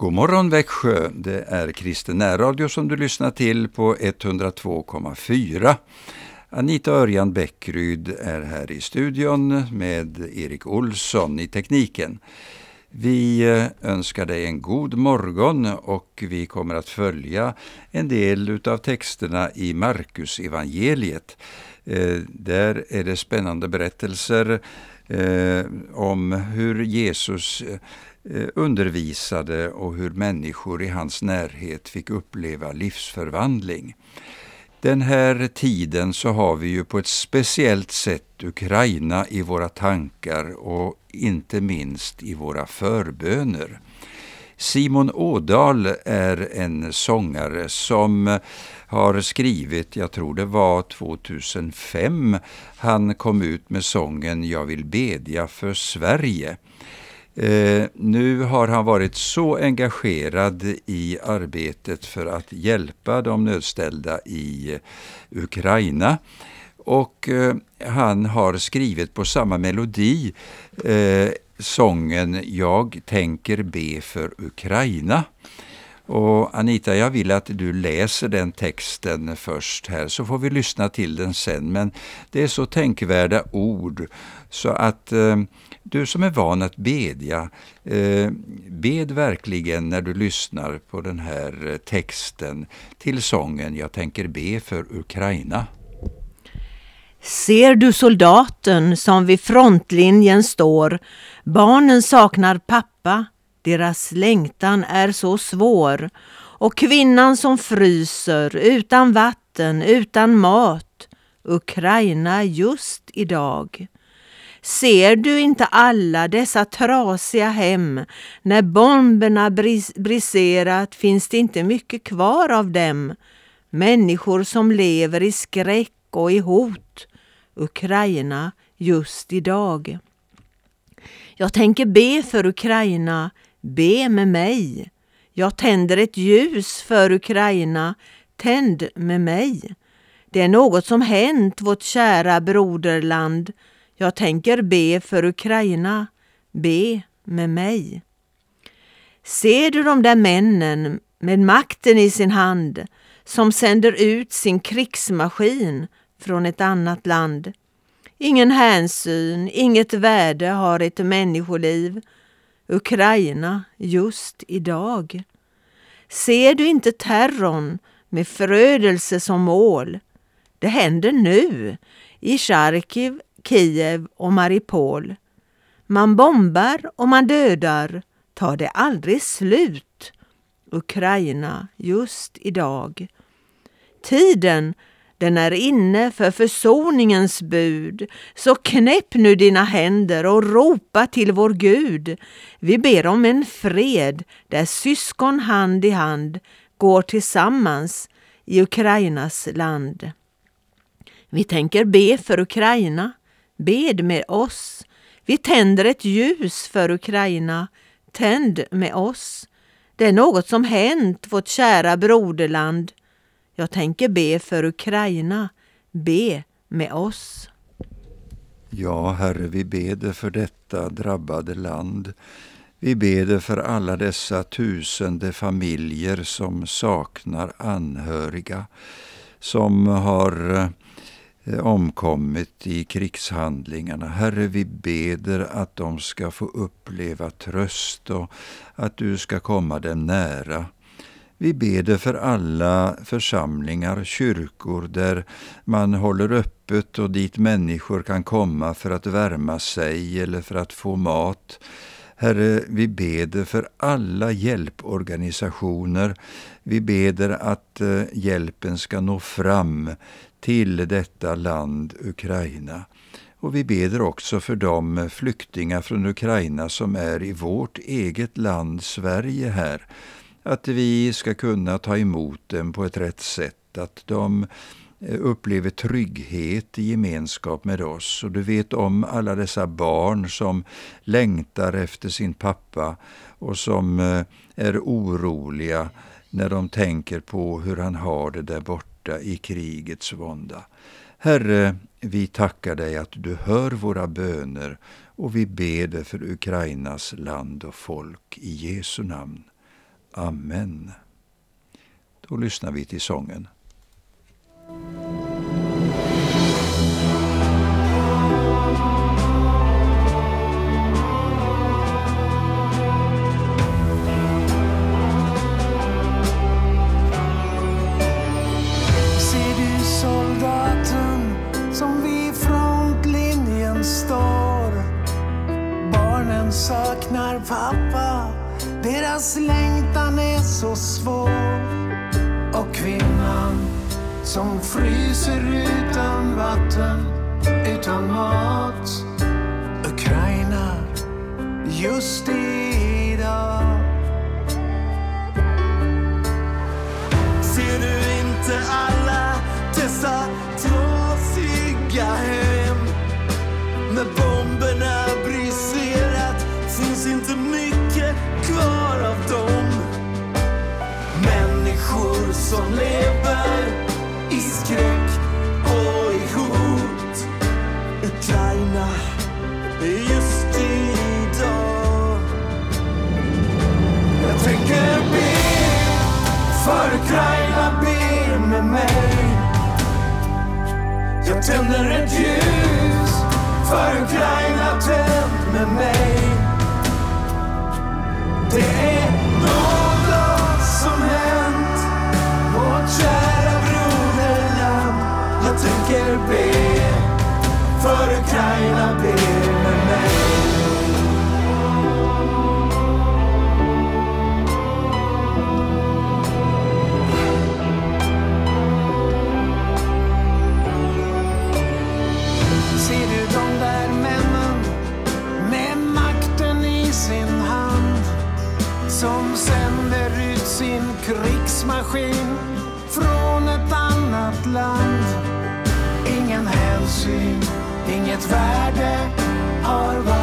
God morgon Växjö! Det är Kristen närradio som du lyssnar till på 102,4. Anita Örjan Bäckryd är här i studion med Erik Olsson i tekniken. Vi eh, önskar dig en god morgon och vi kommer att följa en del av texterna i Markus evangeliet. Eh, där är det spännande berättelser eh, om hur Jesus Eh, undervisade och hur människor i hans närhet fick uppleva livsförvandling. Den här tiden så har vi ju på ett speciellt sätt Ukraina i våra tankar och inte minst i våra förböner. Simon Ådal är en sångare som har skrivit, jag tror det var 2005, han kom ut med sången Jag vill bedja för Sverige. Eh, nu har han varit så engagerad i arbetet för att hjälpa de nödställda i Ukraina. Och eh, han har skrivit på samma melodi eh, sången Jag tänker be för Ukraina. Och Anita, jag vill att du läser den texten först här, så får vi lyssna till den sen. Men det är så tänkvärda ord, så att eh, du som är van att bedja, eh, bed verkligen när du lyssnar på den här eh, texten till sången Jag tänker be för Ukraina. Ser du soldaten som vid frontlinjen står? Barnen saknar pappa, deras längtan är så svår. Och kvinnan som fryser utan vatten, utan mat. Ukraina just idag. Ser du inte alla dessa trasiga hem? När bomberna bris briserat finns det inte mycket kvar av dem. Människor som lever i skräck och i hot. Ukraina just idag. Jag tänker be för Ukraina, be med mig. Jag tänder ett ljus för Ukraina, tänd med mig. Det är något som hänt vårt kära broderland. Jag tänker be för Ukraina, be med mig. Ser du de där männen med makten i sin hand som sänder ut sin krigsmaskin från ett annat land? Ingen hänsyn, inget värde har ett människoliv. Ukraina just idag. Ser du inte terrorn med förödelse som mål? Det händer nu i Charkiv Kiev och Maripol. Man bombar och man dödar, tar det aldrig slut. Ukraina just idag. Tiden den är inne för försoningens bud. Så knäpp nu dina händer och ropa till vår Gud. Vi ber om en fred där syskon hand i hand går tillsammans i Ukrainas land. Vi tänker be för Ukraina. Bed med oss. Vi tänder ett ljus för Ukraina. Tänd med oss. Det är något som hänt vårt kära broderland. Jag tänker be för Ukraina. Be med oss. Ja, Herre, vi beder för detta drabbade land. Vi beder för alla dessa tusende familjer som saknar anhöriga, som har eh, omkommit i krigshandlingarna. Herre, vi beder att de ska få uppleva tröst och att du ska komma dem nära. Vi beder för alla församlingar, kyrkor där man håller öppet och dit människor kan komma för att värma sig eller för att få mat. Herre, vi beder för alla hjälporganisationer. Vi beder att eh, hjälpen ska nå fram till detta land Ukraina. Och vi beder också för de flyktingar från Ukraina som är i vårt eget land Sverige här, att vi ska kunna ta emot dem på ett rätt sätt, att de eh, upplever trygghet i gemenskap med oss. Och du vet om alla dessa barn som längtar efter sin pappa och som eh, är oroliga när de tänker på hur han har det där borta borta i krigets vånda. Herre, vi tackar dig att du hör våra böner och vi ber dig för Ukrainas land och folk i Jesu namn. Amen. Då lyssnar vi till sången. Deras längtan är så svår. Och kvinnan som fryser utan vatten, utan mat. Ukraina just idag. Ser du inte alla dessa trasiga hem? Med som lever i skräck och i hot. Ukraina just idag. Jag tänker be för Ukraina, be med mig. Jag tänder ett ljus för Ukraina, tänd med mig. Det är tänker be för Ukraina, be med mig Ser du de där männen med makten i sin hand som sänder ut sin krigsmaskin från ett annat land. Ingen inget värde har varit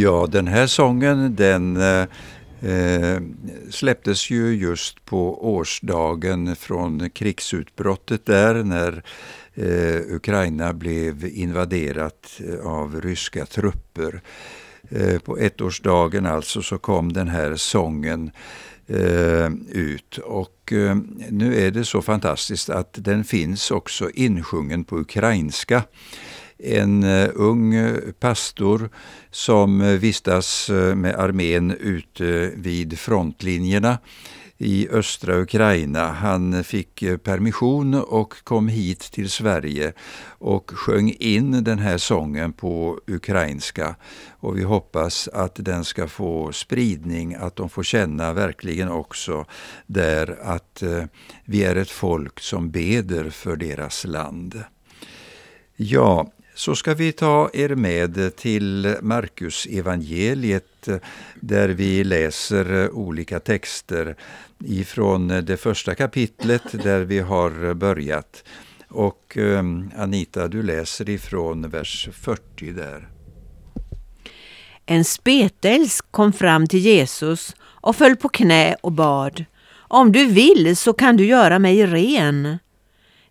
Ja, den här sången den eh, släpptes ju just på årsdagen från krigsutbrottet där när eh, Ukraina blev invaderat eh, av ryska trupper. Eh, på ettårsdagen alltså så kom den här sången eh, ut och eh, nu är det så fantastiskt att den finns också insjungen på ukrainska en eh, ung eh, pastor som eh, vistas med armén ute vid frontlinjerna i östra Ukraina. Han fick permission och kom hit till Sverige och sjöng in den här sången på ukrainska. Och vi hoppas att den ska få spridning, att de får känna verkligen också där att vi är ett folk som beder för deras land. Ja, så ska vi ta er med till Markus evangeliet där vi läser olika texter ifrån det första kapitlet där vi har börjat. Och eh, Anita, du läser ifrån vers 40 där. En spetälsk kom fram till Jesus och föll på knä och bad. Om du vill så kan du göra mig ren.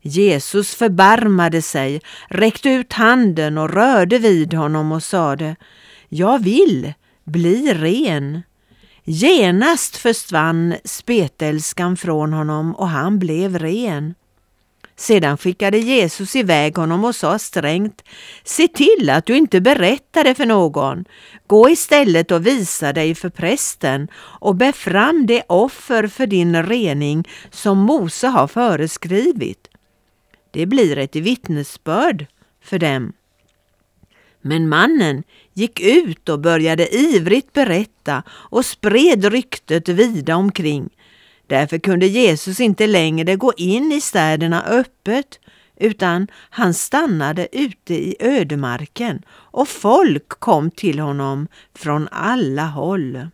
Jesus förbarmade sig, räckte ut handen och rörde vid honom och sade Jag vill, bli ren. Genast försvann spetälskan från honom och han blev ren. Sedan skickade Jesus iväg honom och sa strängt Se till att du inte berättar det för någon. Gå istället och visa dig för prästen och bär fram det offer för din rening som Mose har föreskrivit. Det blir ett vittnesbörd för dem. Men mannen gick ut och började ivrigt berätta och spred ryktet vida omkring. Därför kunde Jesus inte längre gå in i städerna öppet utan han stannade ute i ödemarken och folk kom till honom från alla håll.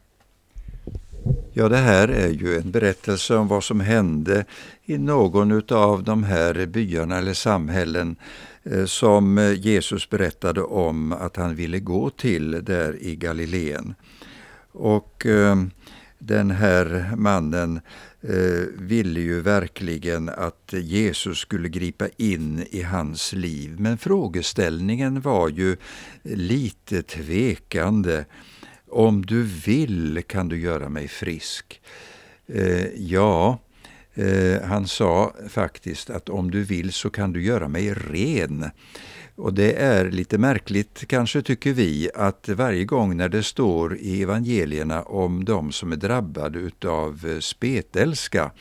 Ja, det här är ju en berättelse om vad som hände i någon av de här byarna eller samhällen eh, som eh, Jesus berättade om att han ville gå till där i Galileen. Och eh, den här mannen ville ju verkligen att Jesus skulle gripa in i hans liv. Men frågeställningen var ju lite tvekande. Om du vill kan du göra mig frisk. Eh, ja, eh, han sa faktiskt att om du vill så kan du göra mig ren. Och det är lite märkligt, kanske tycker vi, att varje gång när det står i evangelierna om de som är drabbade utav eh, spetälska,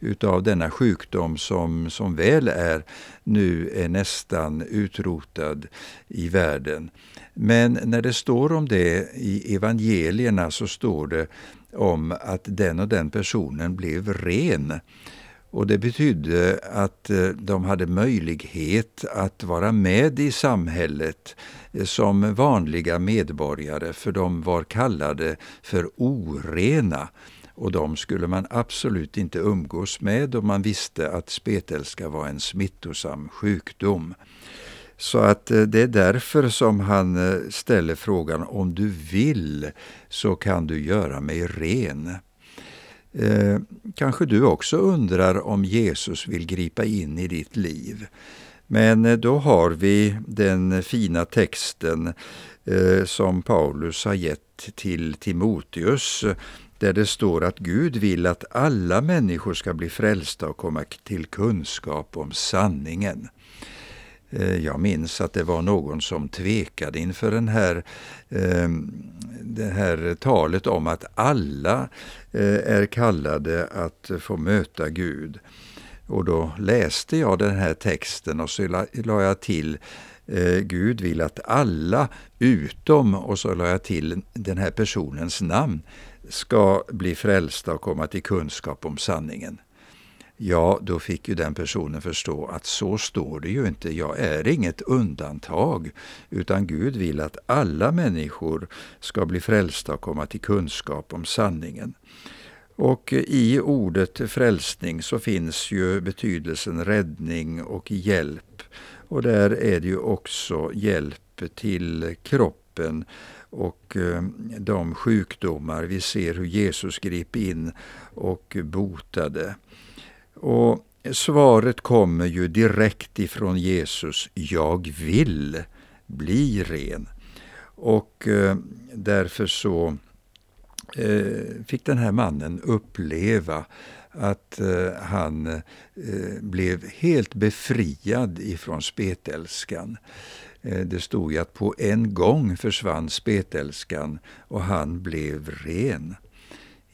utav denna sjukdom som, som väl är nu är nästan utrotad i världen. Men när det står om det i evangelierna så står det om att den och den personen blev ren. Och det betydde att eh, de hade möjlighet att vara med i samhället eh, som vanliga medborgare, för de var kallade för orena. Och de skulle man absolut inte umgås med och man visste att spetälska var en smittosam sjukdom. Så att eh, det är därför som han eh, ställer frågan om du vill så kan du göra mig ren. Eh, kanske du också undrar om Jesus vill gripa in i ditt liv. Men eh, då har vi den fina texten eh, som Paulus har gett till Timoteus där det står att Gud vill att alla människor ska bli frälsta och komma till kunskap om sanningen. Eh, jag minns att det var någon som tvekade inför den här, ehm, det här talet om att alla eh, är kallade att få möta Gud. Och då läste jag den här texten och så la jag till eh, Gud vill att alla utom, och så la jag till den här personens namn, ska bli frälsta och komma till kunskap om sanningen. Ja, då fick ju den personen förstå att så står det ju inte. Jag är inget undantag, utan Gud vill att alla människor ska bli frälsta och komma till kunskap om sanningen. Och i ordet frälsning så finns ju betydelsen räddning och hjälp. Och där är det ju också hjälp till kroppen och eh, de sjukdomar vi ser hur Jesus grep in och botade. Och svaret kommer ju direkt ifrån Jesus. Jag vill bli ren. Och eh, därför så eh, fick den här mannen uppleva att eh, han eh, blev helt befriad ifrån spetälskan. Eh, det stod ju att på en gång försvann spetälskan och han blev ren.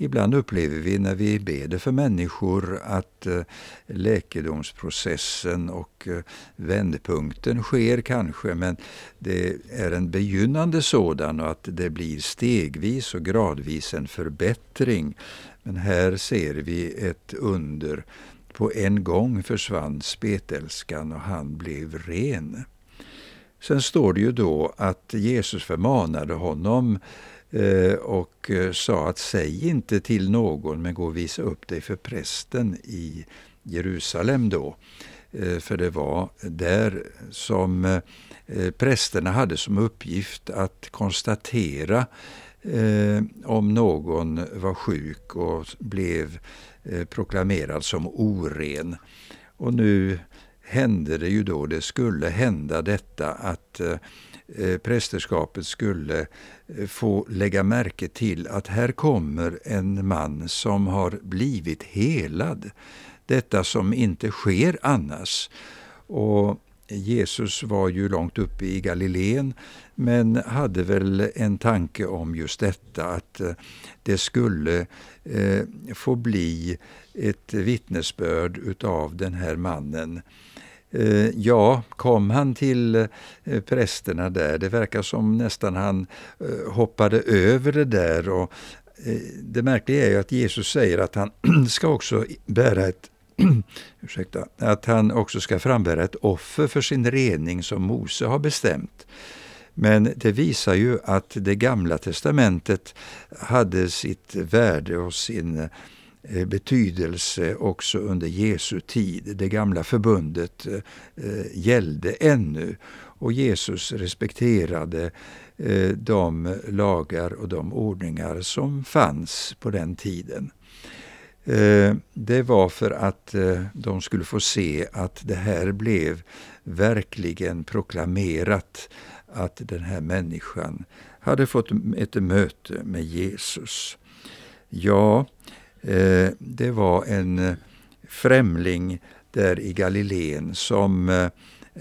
Ibland upplever vi när vi ber för människor att eh, läkedomsprocessen och eh, vändpunkten sker kanske, men det är en begynnande sådan och att det blir stegvis och gradvis en förbättring. Men här ser vi ett under. På en gång försvann spetälskan och han blev ren. Sen står det ju då att Jesus förmanade honom Eh, Eh, och eh, sa att säg inte till någon men gå och visa upp dig för prästen i Jerusalem då. Eh, för det var där som prästerna hade som uppgift att konstatera om någon var sjuk och blev proklamerad som oren. Och nu hände det ju då, det skulle hända detta att Eh, eh prästerskapet skulle eh, få lägga märke till att här kommer en man som har blivit helad. Detta som inte sker annars. Och Jesus var ju långt uppe i Galileen men hade väl en tanke om just detta att eh, det skulle få bli ett vittnesbörd utav den här mannen Eh, ja, kom han till eh, prästerna där? Det verkar som nästan han eh, hoppade över det där. Och det märkliga är ju att Jesus säger att han ska också bära ett ursäkta, att han också ska frambära ett offer för sin rening som Mose har bestämt. Men det visar ju att det gamla testamentet hade sitt värde och sin Eh, Eh, betydelse också under Jesu tid. Det gamla förbundet eh, gällde ännu och Jesus respekterade eh, de lagar och de ordningar som fanns på den tiden. Eh, det var för att eh, de skulle få se att det här blev verkligen proklamerat att den här människan hade fått ett möte med Jesus. Ja, Eh, det var en eh, främling där i Galileen som eh,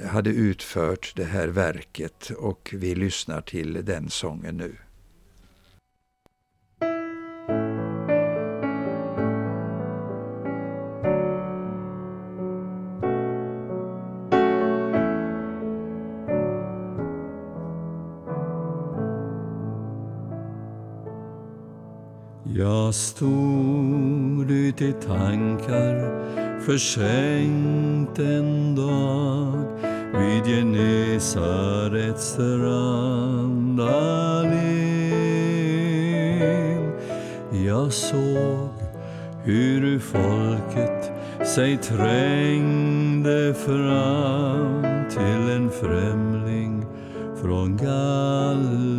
hade utfört det här verket och vi lyssnar till den sången nu. Jag stod ut i tankar försänkt en dag vid Genesarets strand allen. Jag såg hur folket sig trängde fram till en främling från Galileen.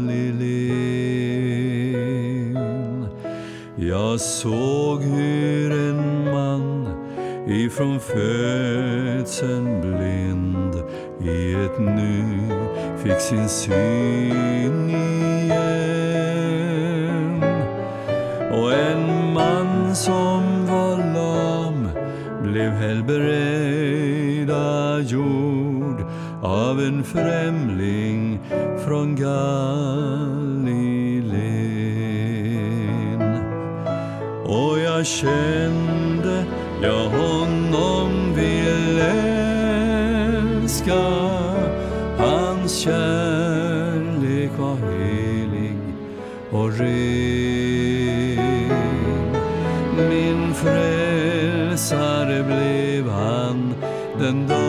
Jag såg hur en man ifrån födseln blind i ett nu fick sin syn igen. Och en man som var lam blev helbrägdagjord av en främling från Galileen. Jag kände jag honom vill älska. Hans kärlek var helig och ren. Min frälsare blev han den dag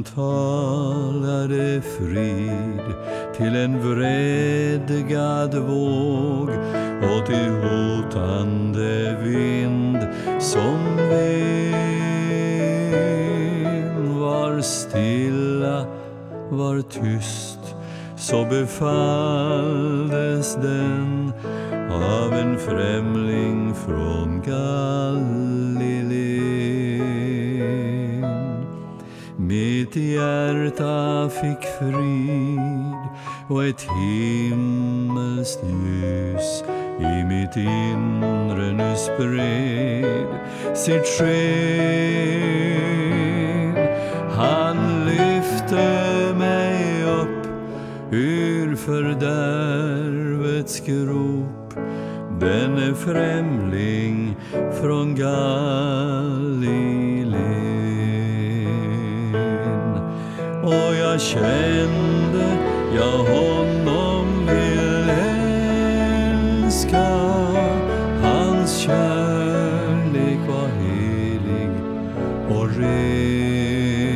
Han talade frid till en vredgad våg och till hotande vind som ven var stilla, var tyst så befalldes den av en främling från Galileen. Mitt hjärta fick frid och ett himmelskt ljus i mitt inre nu spred sitt sken. Han lyfte mig upp ur fördärvets grop denne främling från Galileen. Jag kände jag honom vill älska. Hans kärlek var helig och ren.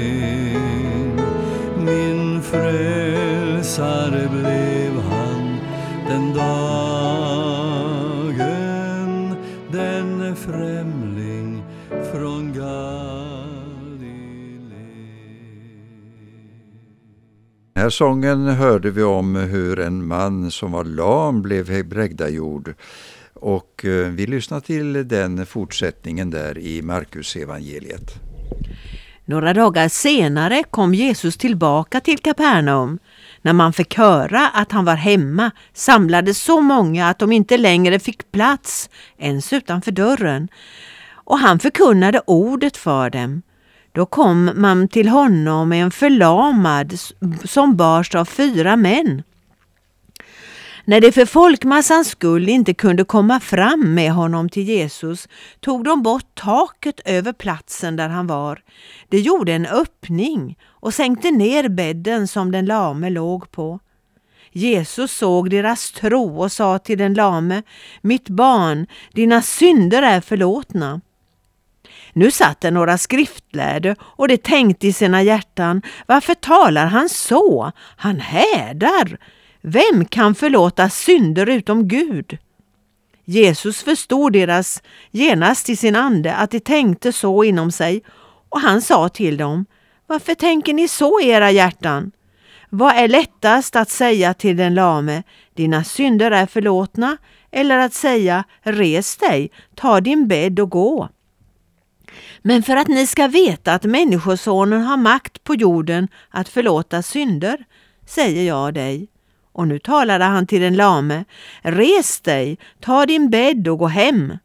Min frälsare blev han den dagen. Den främling från här sången hörde vi om hur en man som var lam blev hebrägdagjord. Och eh, vi lyssnar till den fortsättningen där i Markus evangeliet. Några dagar senare kom Jesus tillbaka till Kapernaum. När man fick höra att han var hemma samlades så många att de inte längre fick plats ens utanför dörren. Och han förkunnade ordet för dem. Då kom man till honom med en förlamad som bars av fyra män. När de för folkmassans skull inte kunde komma fram med honom till Jesus tog de bort taket över platsen där han var. De gjorde en öppning och sänkte ner bädden som den lame låg på. Jesus såg deras tro och sa till den lame, Mitt barn, dina synder är förlåtna. Nu satt det några skriftlärde och de tänkte i sina hjärtan, varför talar han så? Han hädar. Vem kan förlåta synder utom Gud? Jesus förstod deras genast i sin ande att de tänkte så inom sig och han sa till dem, varför tänker ni så i era hjärtan? Vad är lättast att säga till den lame, dina synder är förlåtna, eller att säga, res dig, ta din bädd och gå? Men för att ni ska veta att Människosonen har makt på jorden att förlåta synder, säger jag dig. Och nu talade han till den lame, res dig, ta din bädd och gå hem.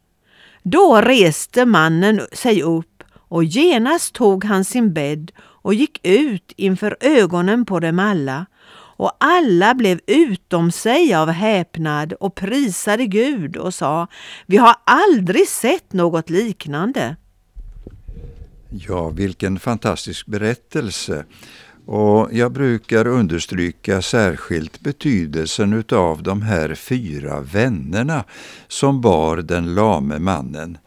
Då reste mannen sig upp och genast tog han sin bädd och gick ut inför ögonen på dem alla. Och alla blev utom sig av häpnad och prisade Gud och sa, vi har aldrig sett något liknande. Ja, vilken fantastisk berättelse. Och jag brukar understryka särskilt betydelsen utav de här fyra vännerna som bar den lame mannen.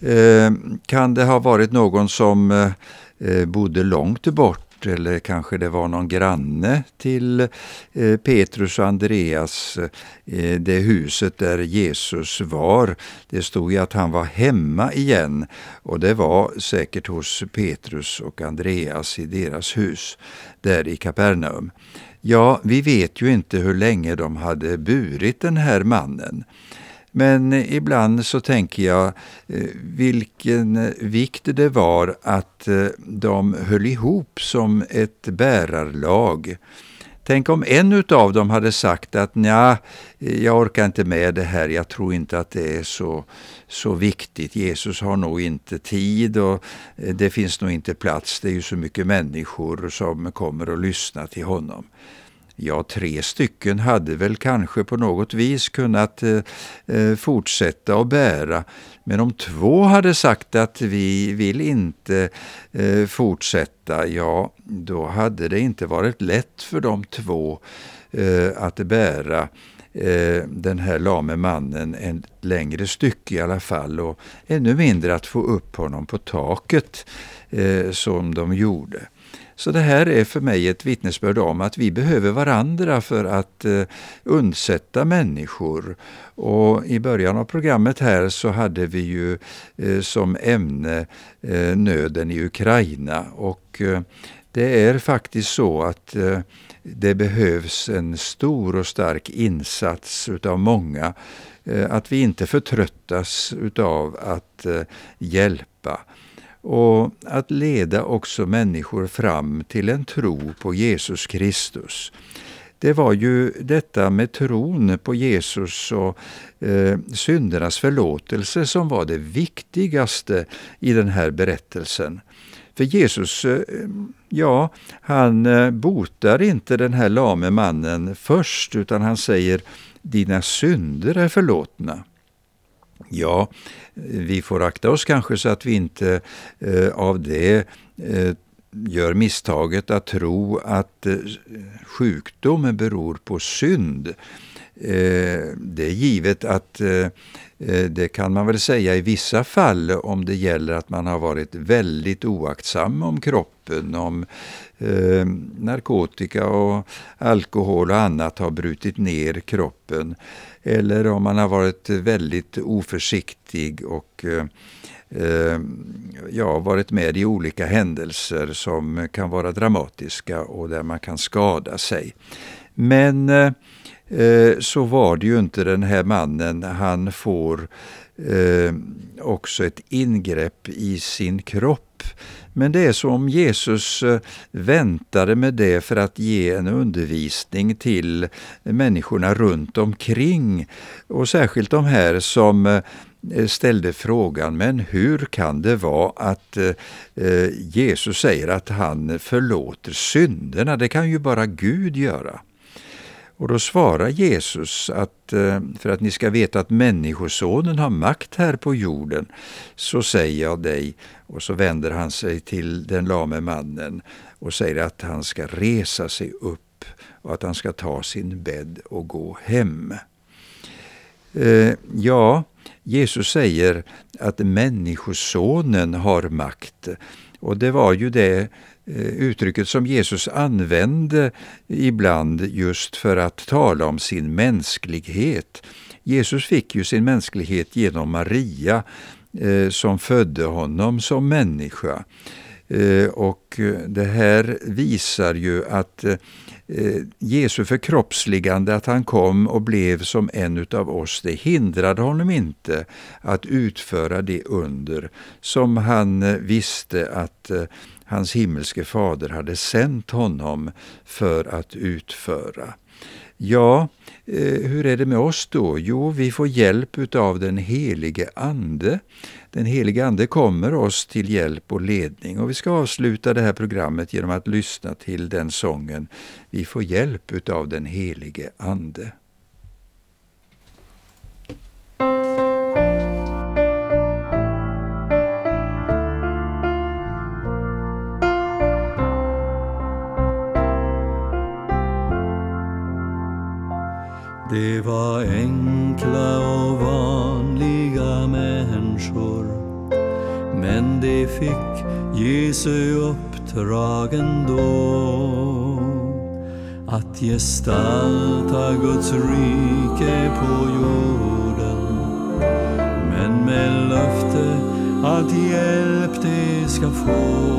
Eh, kan det ha varit någon som eh, bodde långt bort eller kanske det var någon granne till eh, Petrus och Andreas, eh, det huset där Jesus var. Det stod ju att han var hemma igen och det var säkert hos Petrus och Andreas i deras hus där i Kapernaum. Ja, vi vet ju inte hur länge de hade burit den här mannen. Men ibland så tänker jag eh, vilken vikt det var att eh, de höll ihop som ett bärarlag. Tänk om en utav dem hade sagt att nja, jag orkar inte med det här, jag tror inte att det är så, så viktigt. Jesus har nog inte tid och eh, det finns nog inte plats. Det är ju så mycket människor som kommer och lyssnar till honom. Ja, tre stycken hade väl kanske på något vis kunnat eh, eh, fortsätta att bära. Men om två hade sagt att vi vill inte eh, fortsätta, ja, då hade det inte varit lätt för de två eh, att bära eh, den här lame mannen en längre stycke i alla fall och ännu mindre att få upp honom på taket eh, som de gjorde. Så det här är för mig ett vittnesbörd om att vi behöver varandra för att eh, undsätta människor. Och I början av programmet här så hade vi ju eh, som ämne eh, nöden i Ukraina. och eh, Det är faktiskt så att eh, det behövs en stor och stark insats utav många. Eh, att vi inte förtröttas utav att eh, hjälpa och att leda också människor fram till en tro på Jesus Kristus. det var ju detta med tron på Jesus och eh, syndernas förlåtelse som var det viktigaste i den här berättelsen. För Jesus, eh, ja, han eh, botar inte den här lame mannen först, utan han säger dina synder är förlåtna. Ja, vi får akta oss kanske så att vi inte eh, av det eh, gör misstaget att tro att eh, sjukdomen beror på synd. Eh, det är givet att eh, eh, det kan man väl säga i vissa fall om det gäller att man har varit väldigt oaktsam om kroppen, om eh, narkotika och alkohol och annat har brutit ner kroppen. Eller om man har varit väldigt oförsiktig och eh, eh, ja, varit med i olika händelser som kan vara dramatiska och där man kan skada sig. Men eh, eh så var det ju inte den här mannen. Han får eh, också ett ingrepp i sin kropp. Men det är som om Jesus eh, väntade med det för att ge en undervisning till människorna runt omkring. Och särskilt de här som eh, ställde frågan, men hur kan det vara att eh, Jesus säger att han förlåter synderna? Det kan ju bara Gud göra. Och då svarar Jesus att eh, för att ni ska veta att Människosonen har makt här på jorden, så säger jag dig, och så vänder han sig till den lame mannen och säger att han ska resa sig upp och att han ska ta sin bädd och gå hem. Eh, ja, Jesus säger att Människosonen har makt. Och det var ju det Eh, uttrycket som Jesus använde ibland just för att tala om sin mänsklighet. Jesus fick ju sin mänsklighet genom Maria eh, som födde honom som människa. Eh, och det här visar ju att Jesu förkroppsligande, att han kom och blev som en utav oss, det hindrade honom inte att utföra det under som han visste att hans himmelske fader hade sänt honom för att utföra. Ja, eh, hur är det med oss då? Jo, vi får hjälp av den helige Ande. Den helige Ande kommer oss till hjälp och ledning och vi ska avsluta det här programmet genom att lyssna till den sången Vi får hjälp av den helige Ande. Fick Jesu uppdrag ändå att gestalta Guds rike på jorden men med löfte att hjälp de ska få.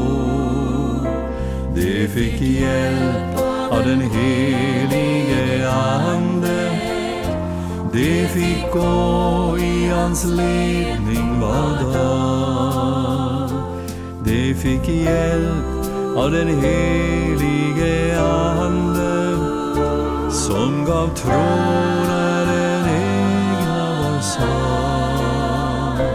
De fick hjälp av den helige Ande de fick gå i hans ledning var dag. De fick hjälp av den helige Ande som gav tråden egna var svag.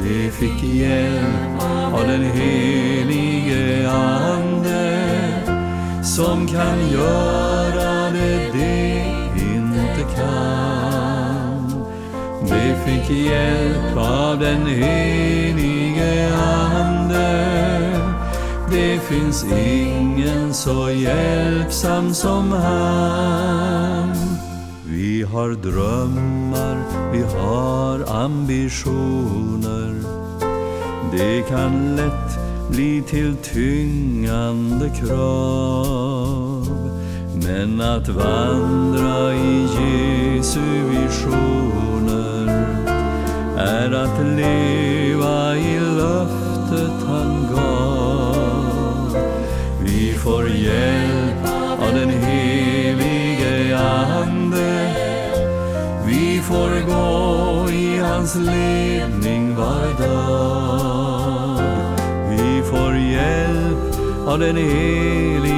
De fick hjälp av den helige Ande som kan göra det de inte kan. De fick hjälp av den helige Det finns ingen så hjälpsam som han. Vi har drömmar, vi har ambitioner. Det kan lätt bli till tyngande krav. Men att vandra i Jesu visioner är att leva i löftet han gav. Vi får hjälp av den helige Ande. Vi får gå i hans ledning var dag. Vi får hjälp av den helige